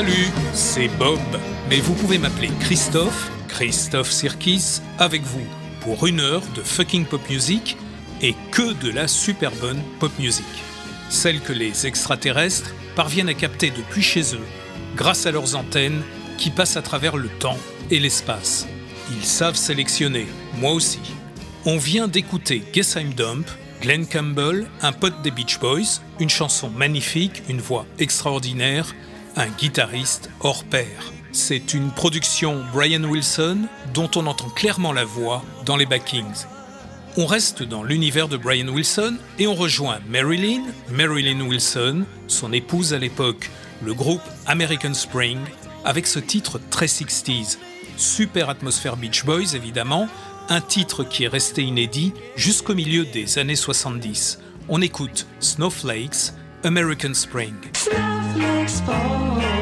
Salut, c'est Bob. Mais vous pouvez m'appeler Christophe, Christophe Sirkis, avec vous pour une heure de fucking pop music et que de la super bonne pop music. Celle que les extraterrestres parviennent à capter depuis chez eux grâce à leurs antennes qui passent à travers le temps et l'espace. Ils savent sélectionner, moi aussi. On vient d'écouter Guess I'm Dump, Glenn Campbell, un pote des Beach Boys, une chanson magnifique, une voix extraordinaire, un guitariste hors pair. C'est une production Brian Wilson dont on entend clairement la voix dans les backings. On reste dans l'univers de Brian Wilson et on rejoint Marilyn, Marilyn Wilson, son épouse à l'époque, le groupe American Spring, avec ce titre très 60s. Super atmosphère Beach Boys évidemment, un titre qui est resté inédit jusqu'au milieu des années 70. On écoute Snowflakes, American Spring. Snowflakes fall,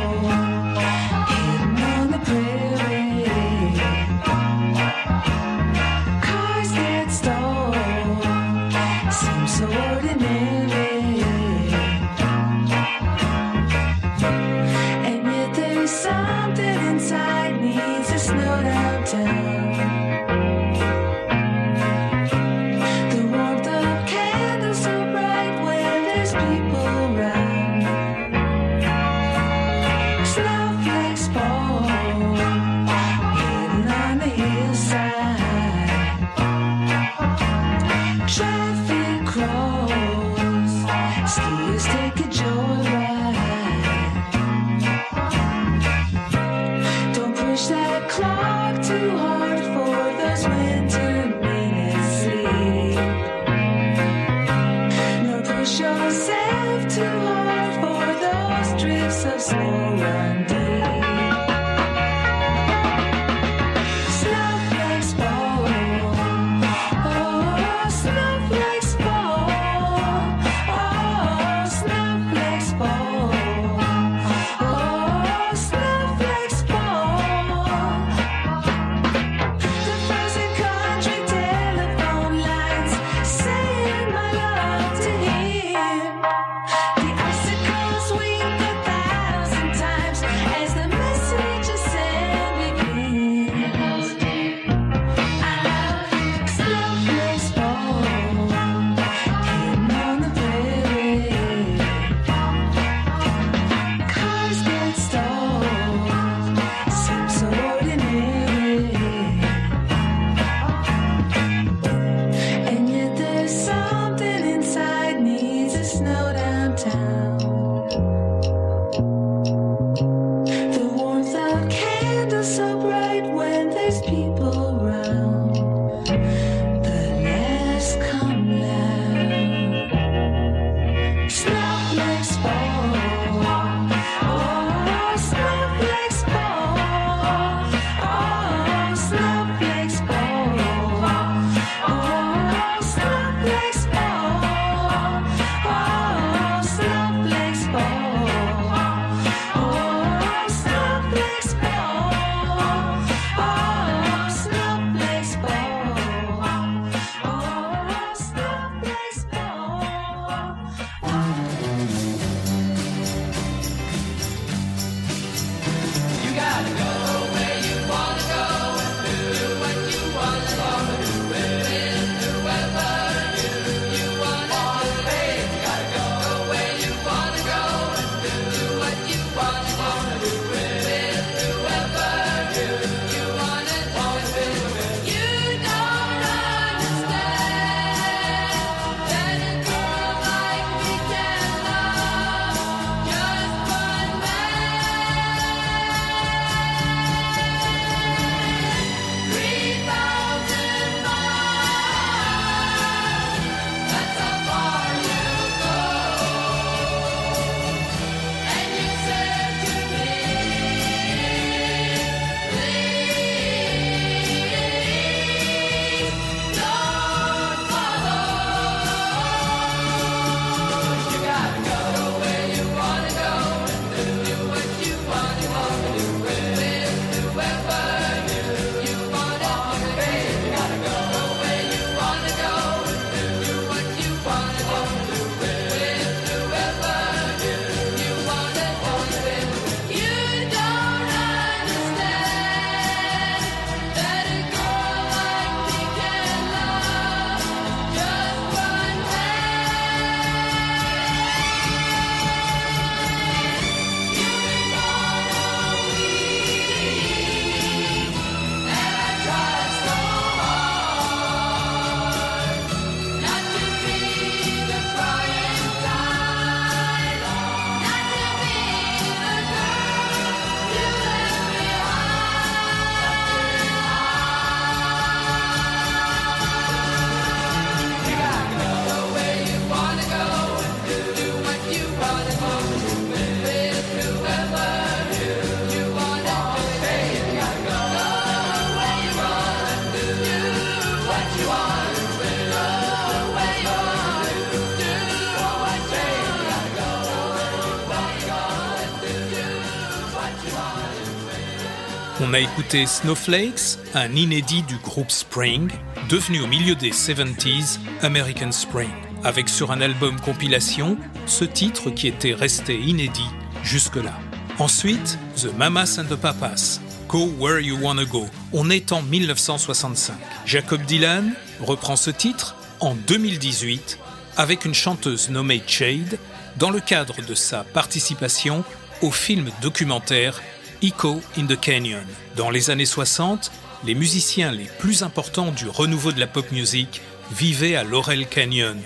Snowflakes, un inédit du groupe Spring, devenu au milieu des 70s American Spring, avec sur un album compilation ce titre qui était resté inédit jusque-là. Ensuite, The Mamas and the Papas, Go Where You Wanna Go. On est en 1965. Jacob Dylan reprend ce titre en 2018 avec une chanteuse nommée Jade dans le cadre de sa participation au film documentaire Echo in the Canyon. Dans les années 60, les musiciens les plus importants du renouveau de la pop music vivaient à Laurel Canyon.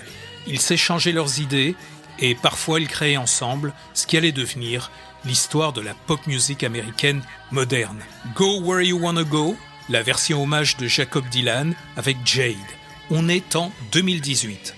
Ils s'échangeaient leurs idées et parfois ils créaient ensemble ce qui allait devenir l'histoire de la pop music américaine moderne. Go Where You Wanna Go, la version hommage de Jacob Dylan avec Jade. On est en 2018.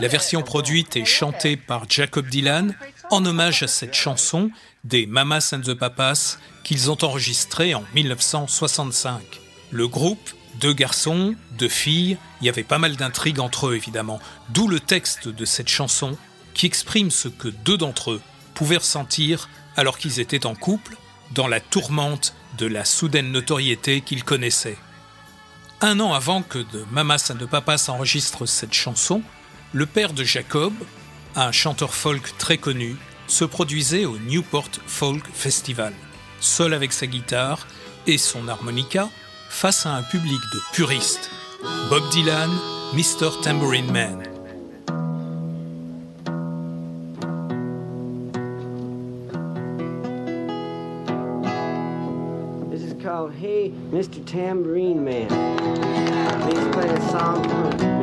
La version produite et chantée par Jacob Dylan en hommage à cette chanson des Mamas and the Papas qu'ils ont enregistrée en 1965. Le groupe, deux garçons, deux filles, il y avait pas mal d'intrigues entre eux évidemment, d'où le texte de cette chanson qui exprime ce que deux d'entre eux pouvaient ressentir alors qu'ils étaient en couple dans la tourmente de la soudaine notoriété qu'ils connaissaient. Un an avant que de Mamas and the Papas enregistre cette chanson, le père de Jacob, un chanteur folk très connu, se produisait au Newport Folk Festival, seul avec sa guitare et son harmonica, face à un public de puristes. Bob Dylan, Mr. Tambourine Man. Hey, Mr. Tambourine Man. Please play a song for me.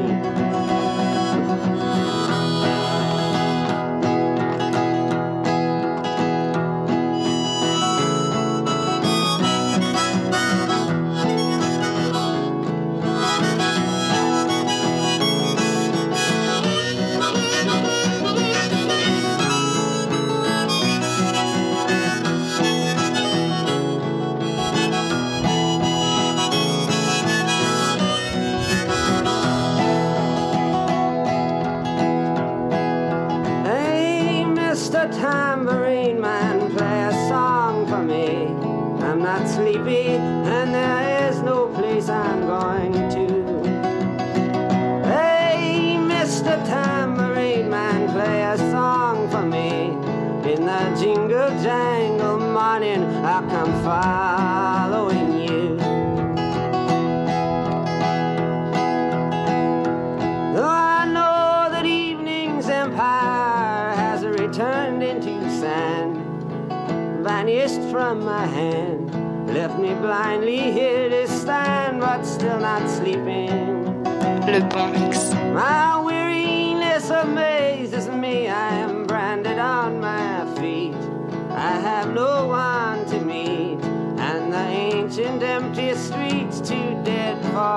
Following you. Though I know that evening's empire has returned into sand, vanished from my hand, left me blindly here to stand, but still not sleeping. Le bon mix. My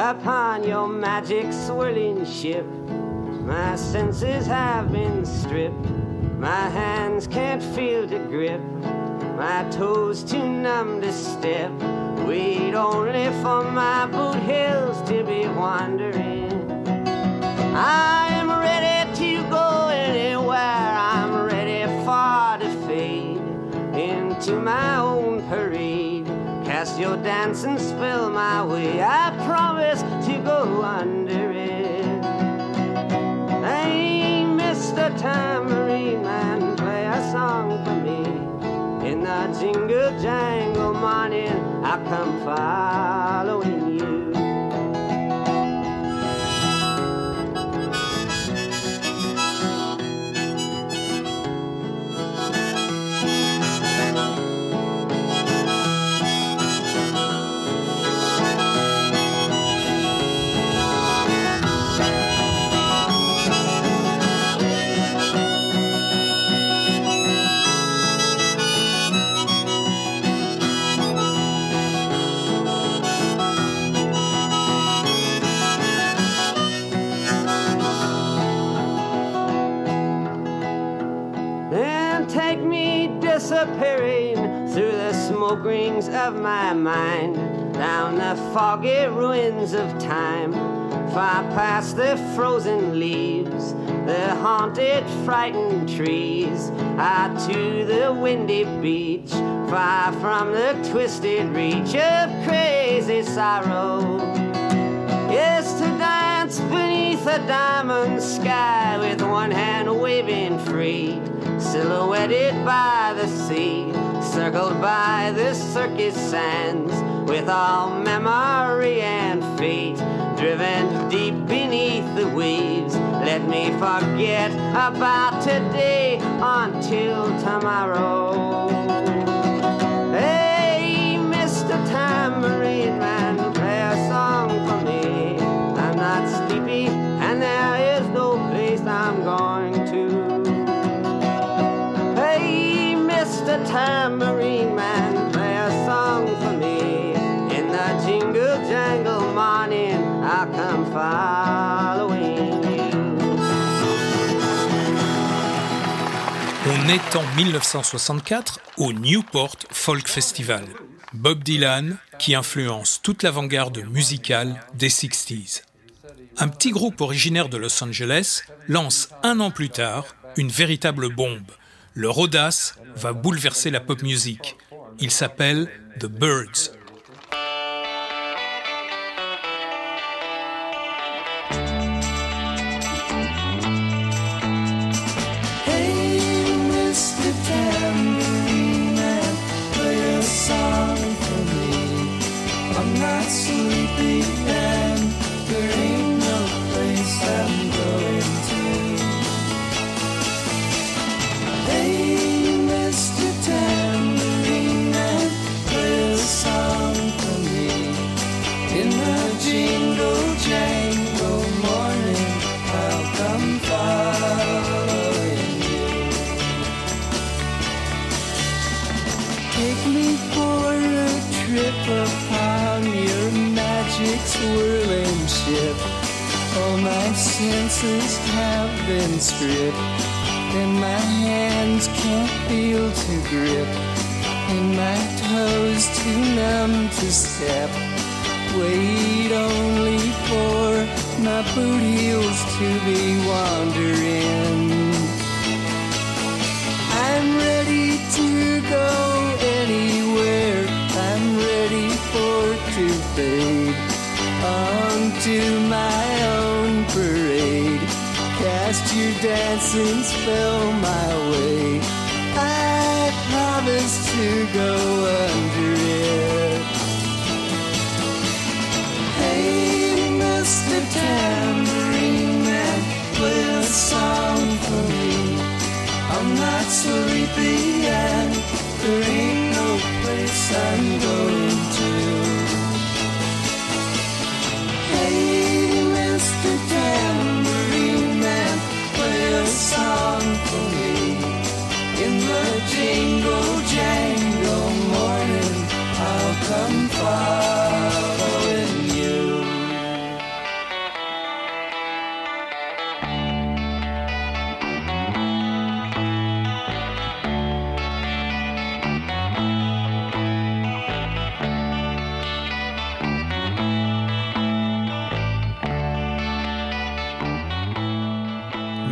upon your magic swirling ship. My senses have been stripped. My hands can't feel to grip. My toes too numb to step. Wait only for my boot heels to be wandering. I'm ready to go anywhere. I'm ready for to fade into my own parade. Cast your dancing spell my way. I promise to go under it. Hey, Mr. Tambourine Man, play a song for me. In the jingle jangle morning, I come following disappearing through the smoke rings of my mind, down the foggy ruins of time, far past the frozen leaves, the haunted, frightened trees, out to the windy beach, far from the twisted reach of crazy sorrow. Yes, to dance beneath a diamond sky with one hand waving free, silhouetted by the sea, circled by the circus sands, with all memory and fate driven deep beneath the waves. Let me forget about today until tomorrow. On est en 1964 au Newport Folk Festival. Bob Dylan qui influence toute l'avant-garde musicale des 60s. Un petit groupe originaire de Los Angeles lance un an plus tard une véritable bombe. Leur audace va bouleverser la pop music. Il s'appelle The Birds.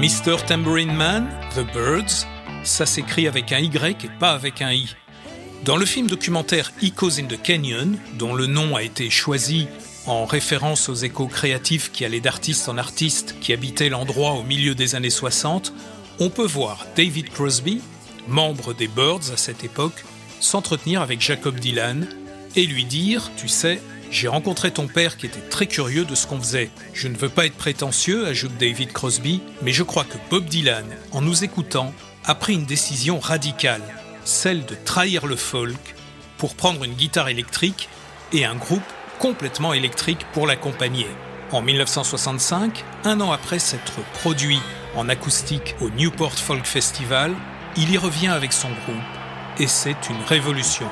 Mr. Tambourine Man, The Birds, ça s'écrit avec un Y et pas avec un I. Dans le film documentaire Echoes in the Canyon, dont le nom a été choisi en référence aux échos créatifs qui allaient d'artiste en artiste qui habitaient l'endroit au milieu des années 60, on peut voir David Crosby, membre des Birds à cette époque, s'entretenir avec Jacob Dylan et lui dire, tu sais, j'ai rencontré ton père qui était très curieux de ce qu'on faisait. Je ne veux pas être prétentieux, ajoute David Crosby, mais je crois que Bob Dylan, en nous écoutant, a pris une décision radicale, celle de trahir le folk pour prendre une guitare électrique et un groupe complètement électrique pour l'accompagner. En 1965, un an après s'être produit en acoustique au Newport Folk Festival, il y revient avec son groupe et c'est une révolution.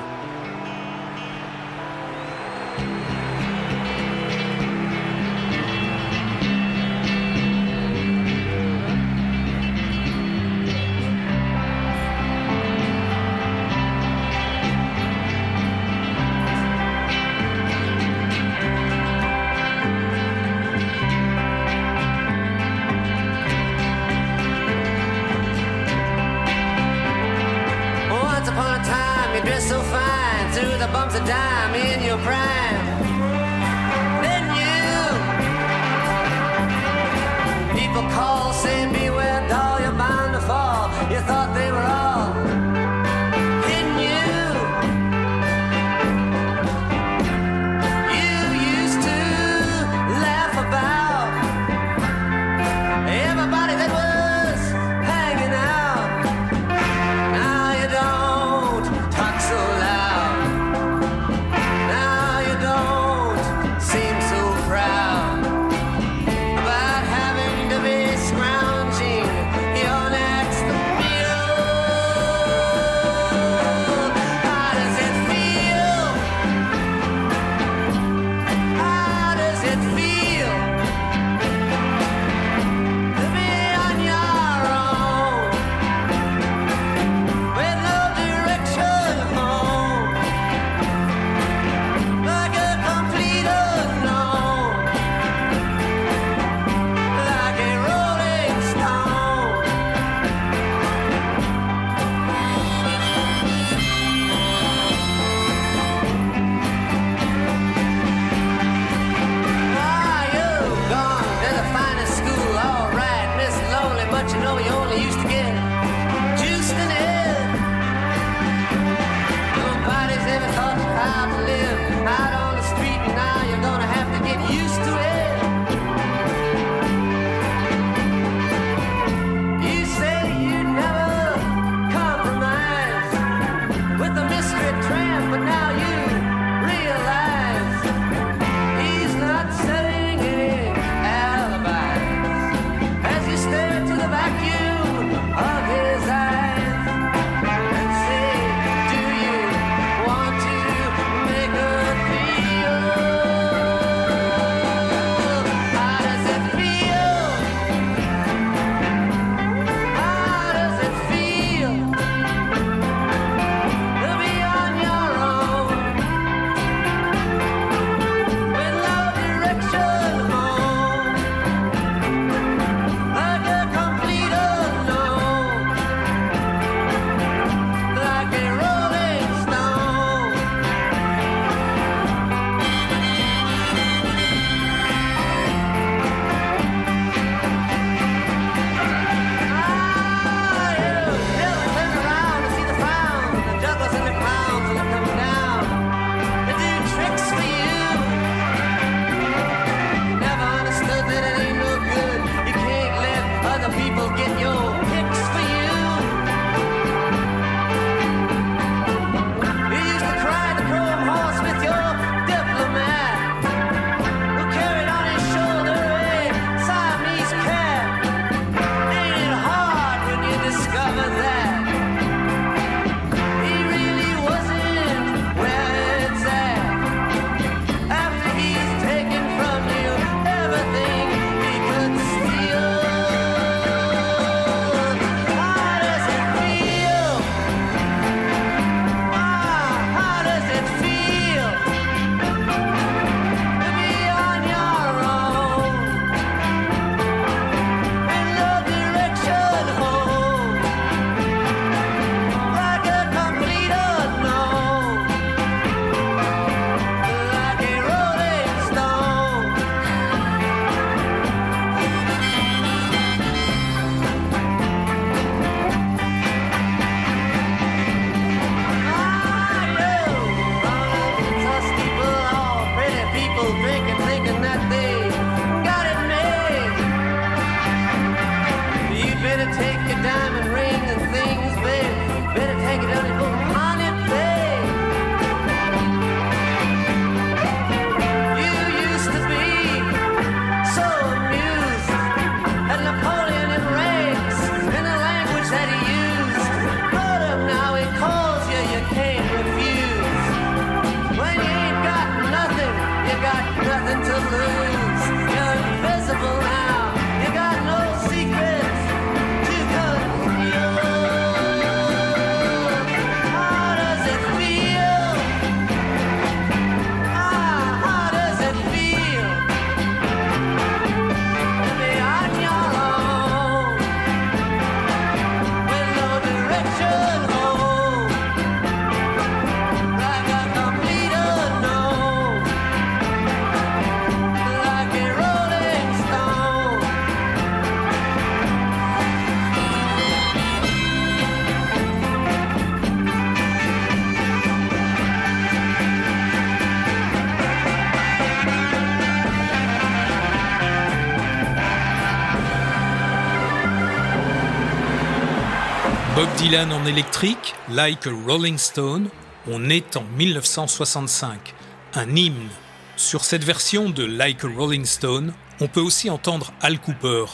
En électrique, Like a Rolling Stone, on est en 1965, un hymne. Sur cette version de Like a Rolling Stone, on peut aussi entendre Al Cooper.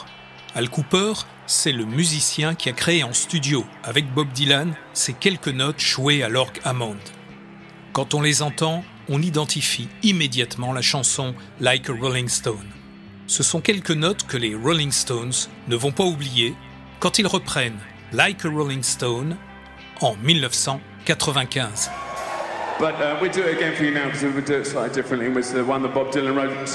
Al Cooper, c'est le musicien qui a créé en studio, avec Bob Dylan, ces quelques notes jouées à l'orgue Hammond. Quand on les entend, on identifie immédiatement la chanson Like a Rolling Stone. Ce sont quelques notes que les Rolling Stones ne vont pas oublier quand ils reprennent Like a Rolling Stone en 1995. But uh, we'll do it again for you now because we'll do it slightly differently. It was the one that Bob Dylan wrote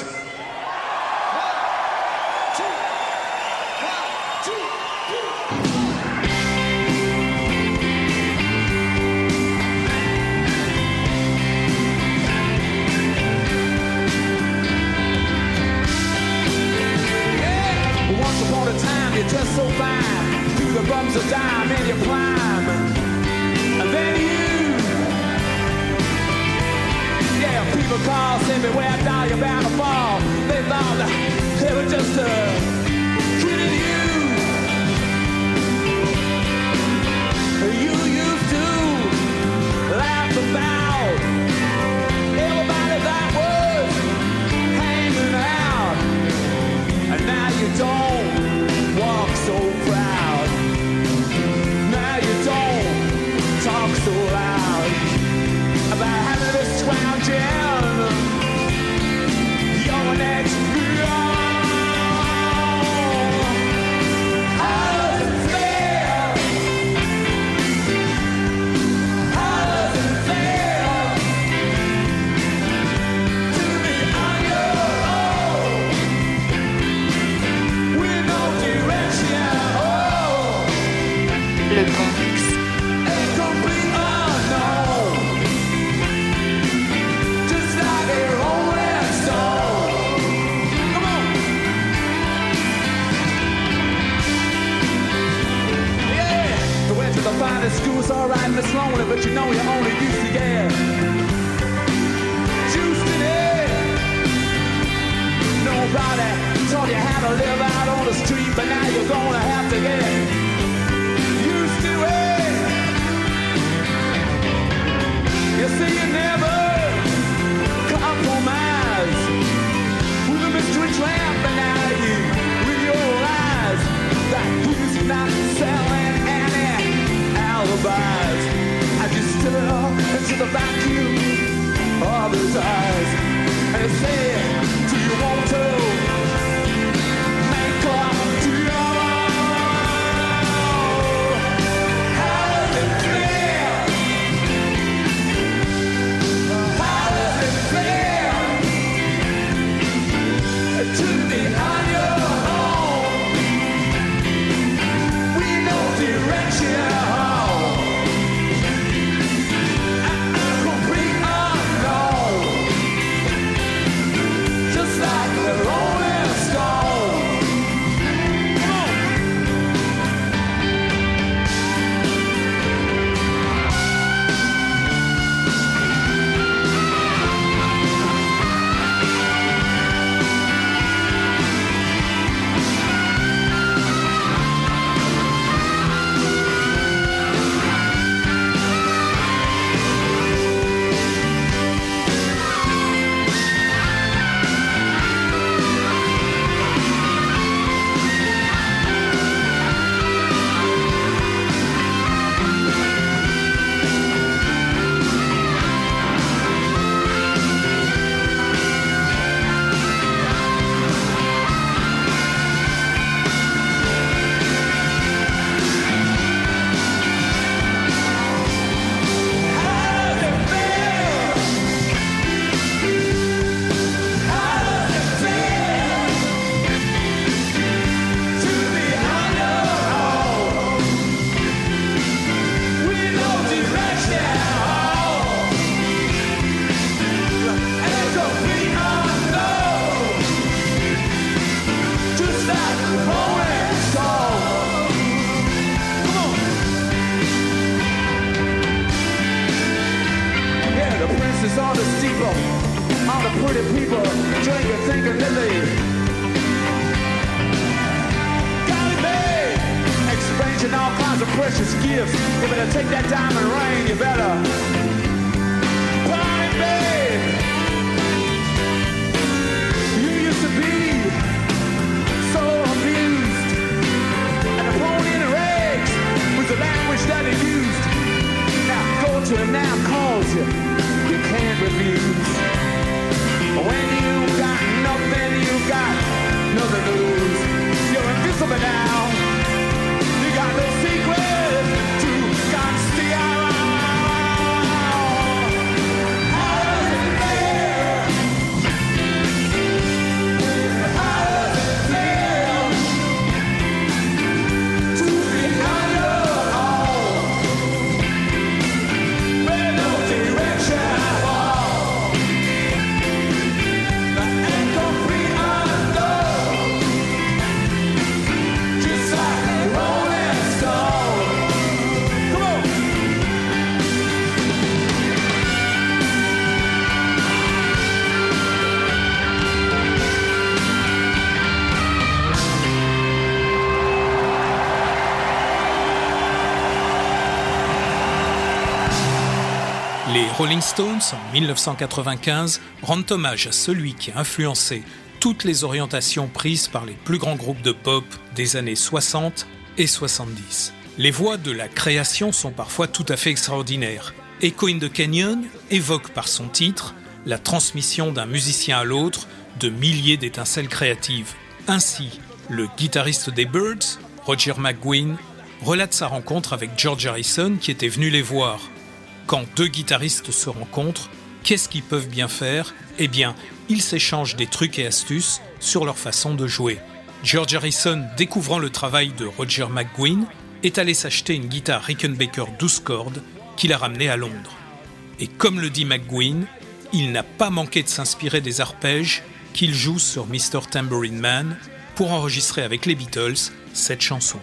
Rolling Stones, en 1995, rendent hommage à celui qui a influencé toutes les orientations prises par les plus grands groupes de pop des années 60 et 70. Les voix de la création sont parfois tout à fait extraordinaires. Echo in the Canyon évoque par son titre la transmission d'un musicien à l'autre de milliers d'étincelles créatives. Ainsi, le guitariste des Birds, Roger McGuinn, relate sa rencontre avec George Harrison qui était venu les voir. Quand deux guitaristes se rencontrent, qu'est-ce qu'ils peuvent bien faire? Eh bien, ils s'échangent des trucs et astuces sur leur façon de jouer. George Harrison, découvrant le travail de Roger McGuinn, est allé s'acheter une guitare Rickenbacker 12 cordes qu'il a ramenée à Londres. Et comme le dit McGuinn, il n'a pas manqué de s'inspirer des arpèges qu'il joue sur Mr. Tambourine Man pour enregistrer avec les Beatles cette chanson.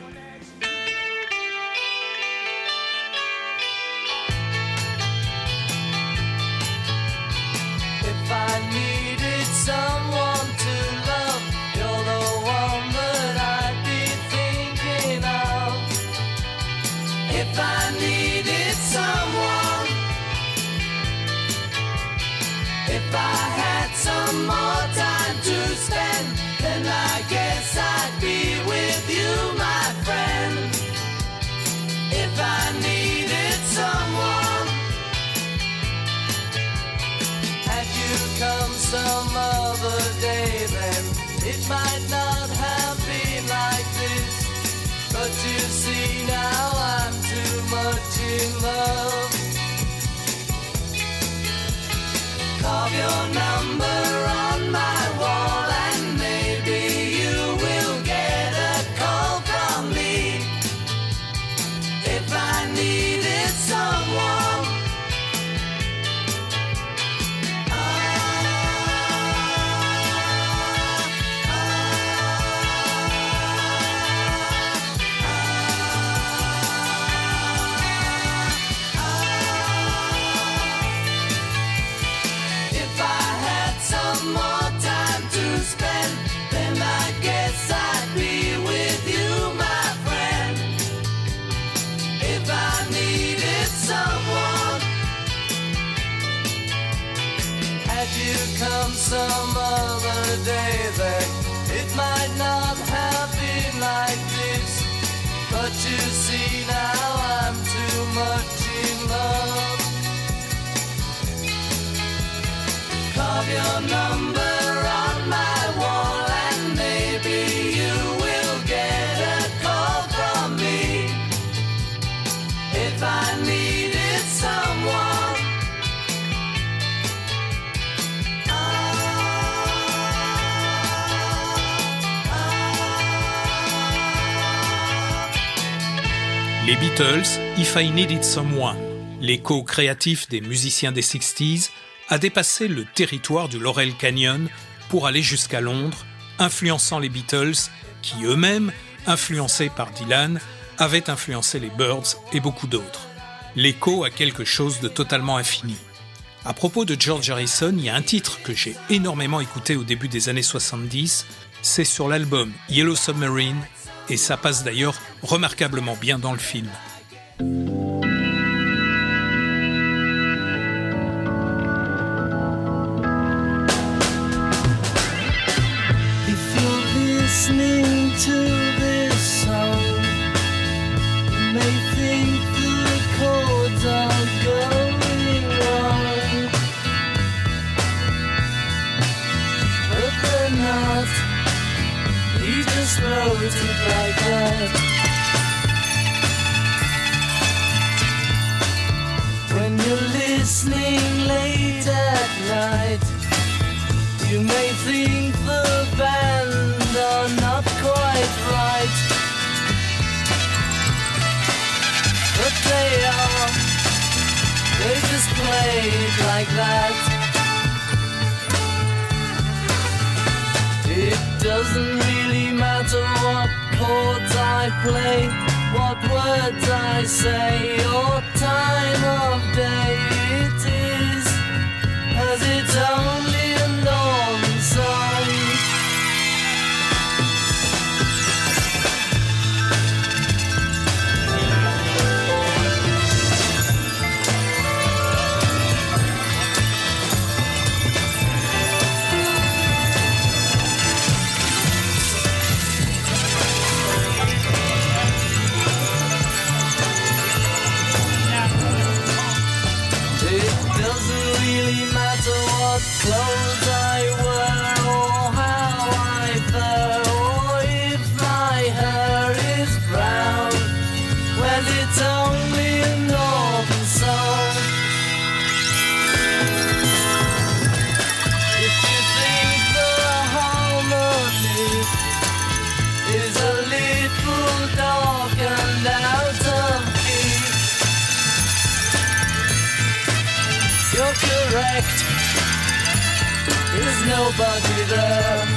I Needed Someone, l'écho créatif des musiciens des 60s, a dépassé le territoire du Laurel Canyon pour aller jusqu'à Londres, influençant les Beatles qui eux-mêmes, influencés par Dylan, avaient influencé les Birds et beaucoup d'autres. L'écho a quelque chose de totalement infini. À propos de George Harrison, il y a un titre que j'ai énormément écouté au début des années 70, c'est sur l'album Yellow Submarine et ça passe d'ailleurs remarquablement bien dans le film. If nobody there.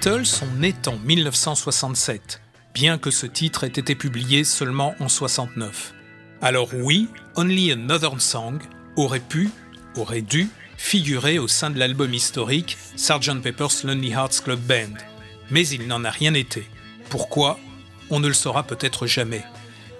Beatles sont nés en 1967, bien que ce titre ait été publié seulement en 69. Alors oui, Only Another Song aurait pu, aurait dû, figurer au sein de l'album historique Sgt. Pepper's Lonely Hearts Club Band. Mais il n'en a rien été. Pourquoi? On ne le saura peut-être jamais.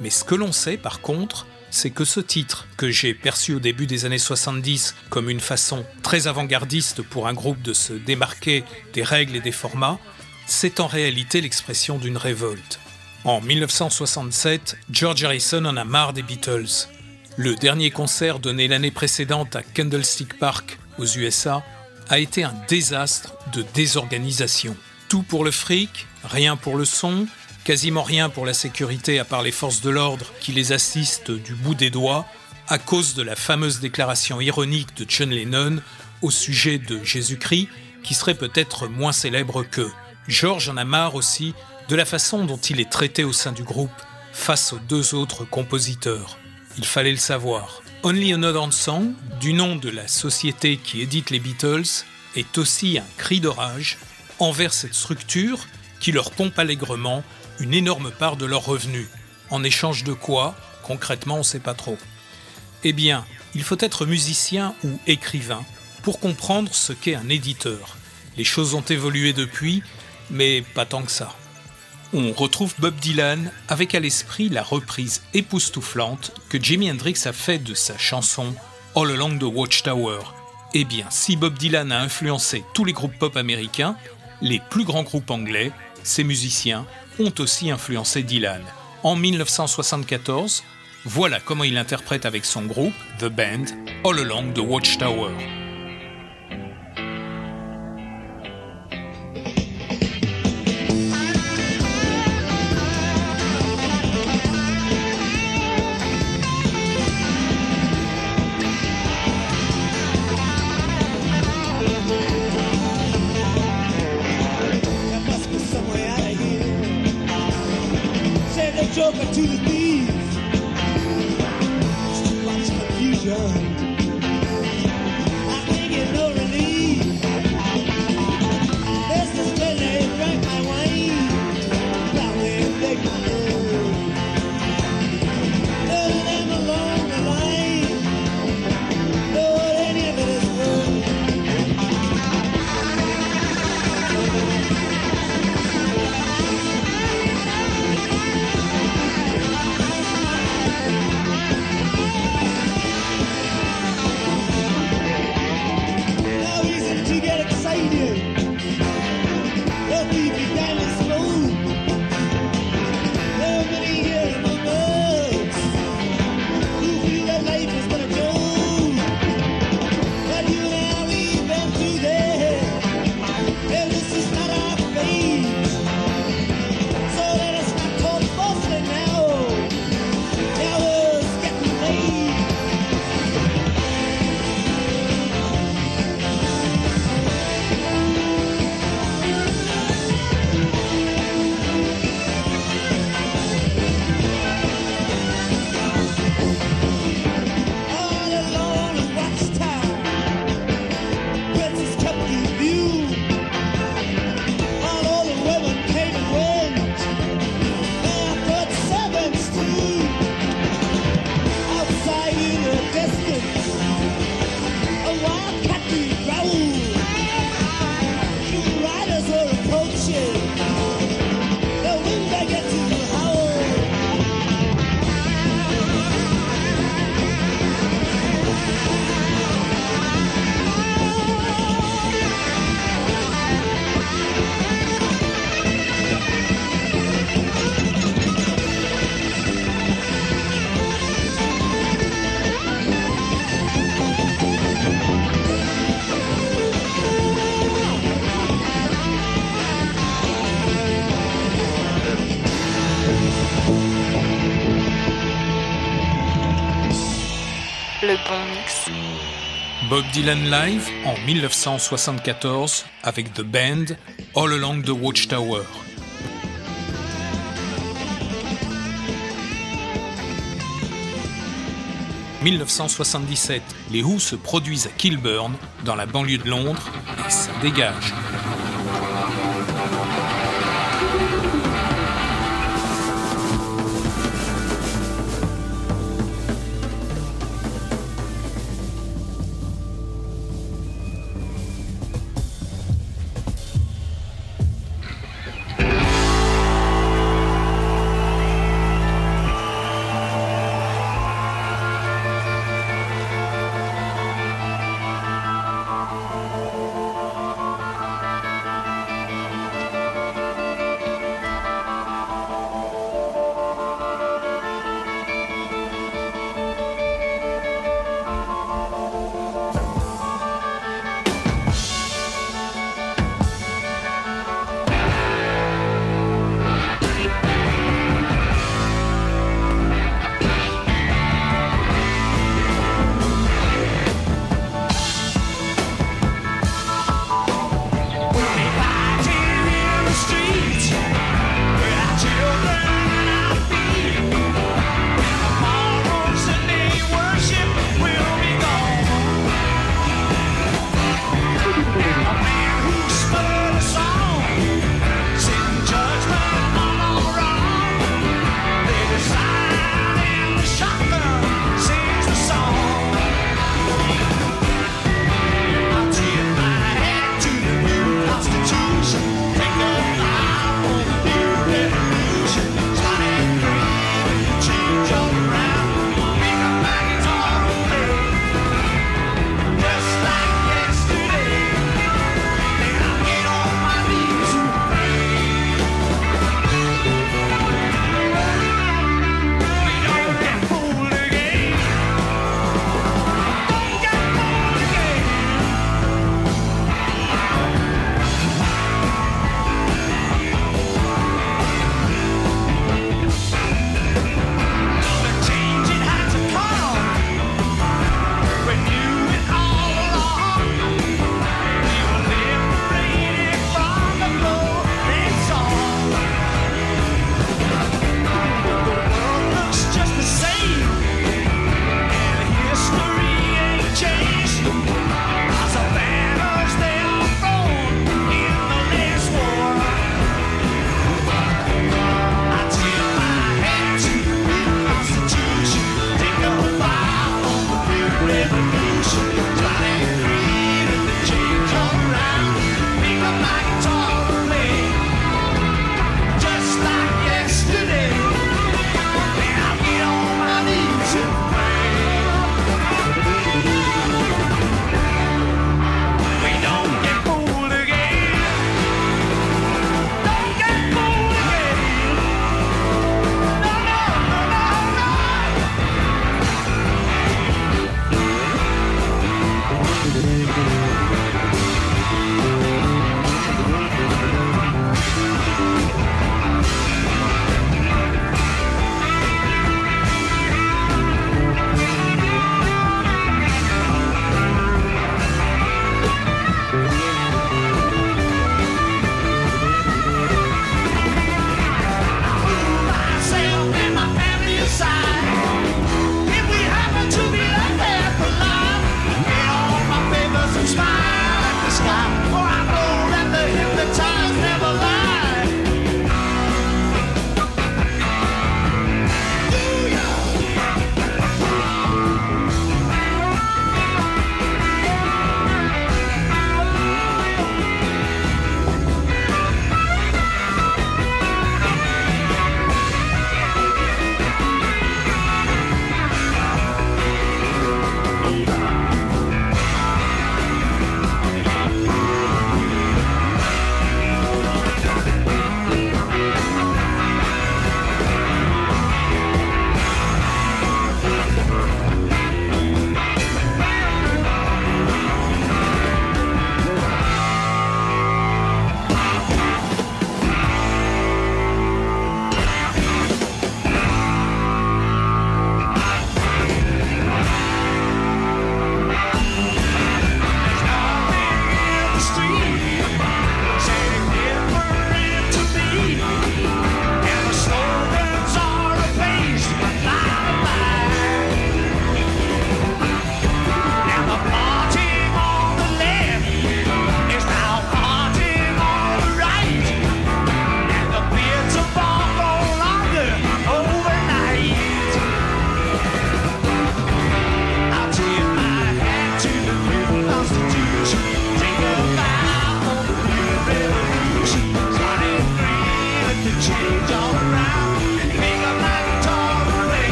Mais ce que l'on sait par contre, c'est que ce titre, que j'ai perçu au début des années 70 comme une façon très avant-gardiste pour un groupe de se démarquer des règles et des formats, c'est en réalité l'expression d'une révolte. En 1967, George Harrison en a marre des Beatles. Le dernier concert donné l'année précédente à Candlestick Park aux USA a été un désastre de désorganisation. Tout pour le fric, rien pour le son, quasiment rien pour la sécurité à part les forces de l'ordre qui les assistent du bout des doigts, à cause de la fameuse déclaration ironique de John Lennon au sujet de Jésus-Christ, qui serait peut-être moins célèbre qu'eux. George en a marre aussi de la façon dont il est traité au sein du groupe face aux deux autres compositeurs. Il fallait le savoir. Only Another Song, du nom de la société qui édite les Beatles, est aussi un cri d'orage envers cette structure qui leur pompe allègrement une énorme part de leurs revenus. En échange de quoi Concrètement, on ne sait pas trop. Eh bien, il faut être musicien ou écrivain pour comprendre ce qu'est un éditeur. Les choses ont évolué depuis, mais pas tant que ça. on retrouve Bob Dylan avec à l'esprit la reprise époustouflante que Jimi Hendrix a fait de sa chanson All Along the Watchtower. Eh bien, si Bob Dylan a influencé tous les groupes pop américains, les plus grands groupes anglais, ces musiciens, ont aussi influencé Dylan. En 1974, voilà comment il interprète avec son groupe, The Band, All Along the Watchtower. Joker to the thieves. There's too much confusion. Bob Dylan Live en 1974 avec The Band All Along the Watchtower. « 1977, les Who se produisent à Kilburn, dans la banlieue de Londres, et ça dégage.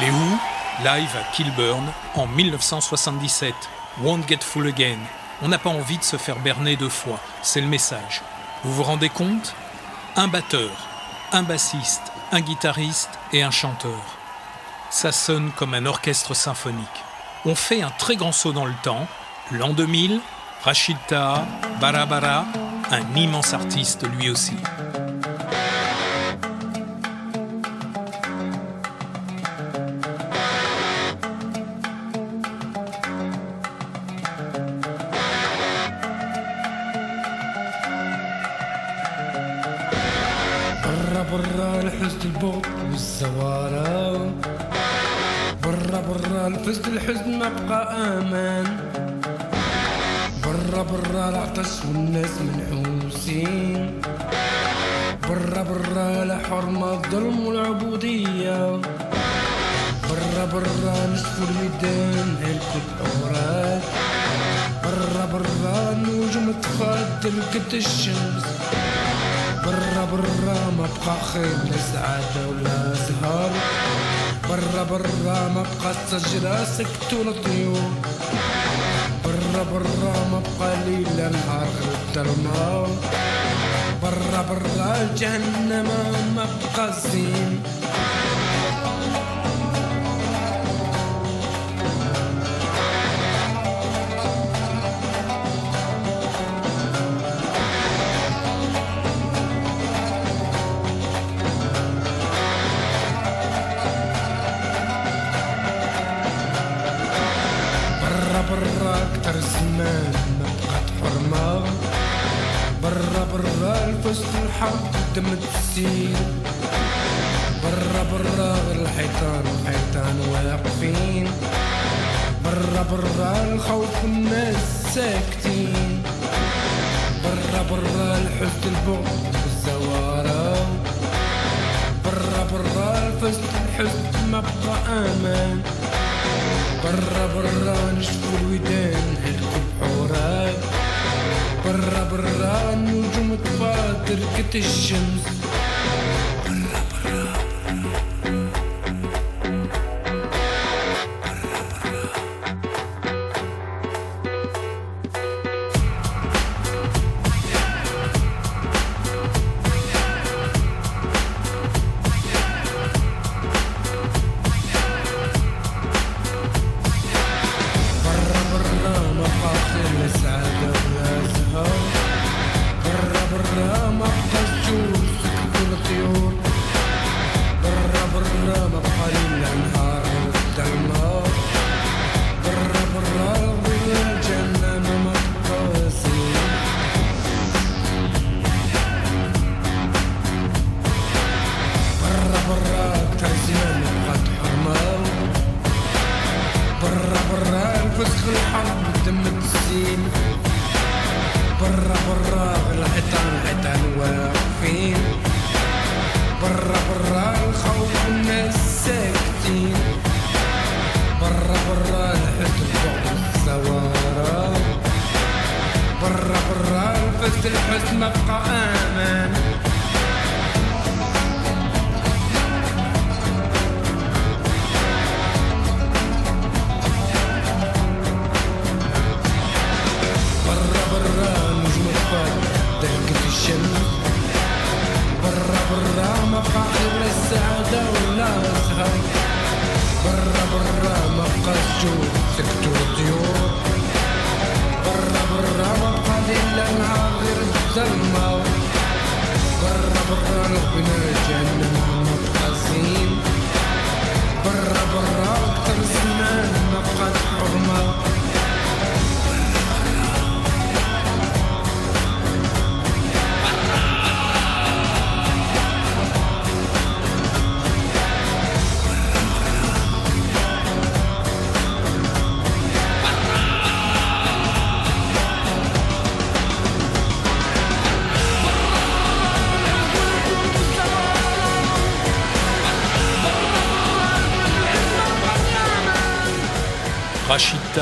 Live à Kilburn en 1977. Won't Get Full Again. On n'a pas envie de se faire berner deux fois, c'est le message. Vous vous rendez compte? Un batteur, un bassiste, un guitariste et un chanteur. Ça sonne comme un orchestre symphonique. On fait un très grand saut dans le temps. L'an 2000, Rachid Taha, Barabara, un immense artiste lui aussi. الحزن ما بقى أمان برا برا العطش والناس منحوسين برا برا الحرمة الظلم والعبودية. برا برا نشفوا الميدان هلكوا الأوراق برا برا النجوم تفضل قد الشمس. برا برا ما بقى خير لا سعادة ولا زهر برا برا ما بقى الشجرة سكتوا الطيور برا برا ما بقى ليل لا نهار الظلمة برا برا جهنم ما بقى زين. الفست الحق دم تسيل برا برا الحيطان الحيطان واقفين. برا برا الخوف والناس ساكتين. برا برا الحزن البغض والزوارة. برا برا الفست الحزن ما بقى أمان. برا برا نشفوا الودان هلكوا بحورات برا برا النجوم تفاضل كت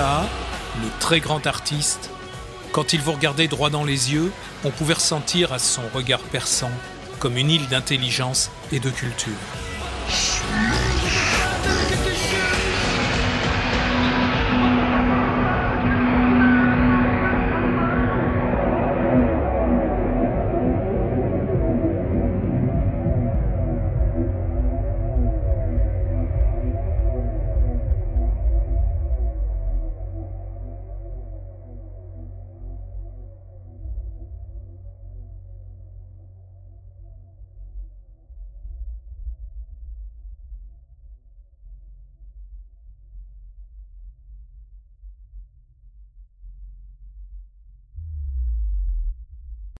Le très grand artiste, quand il vous regardait droit dans les yeux, on pouvait ressentir à son regard perçant comme une île d'intelligence et de culture.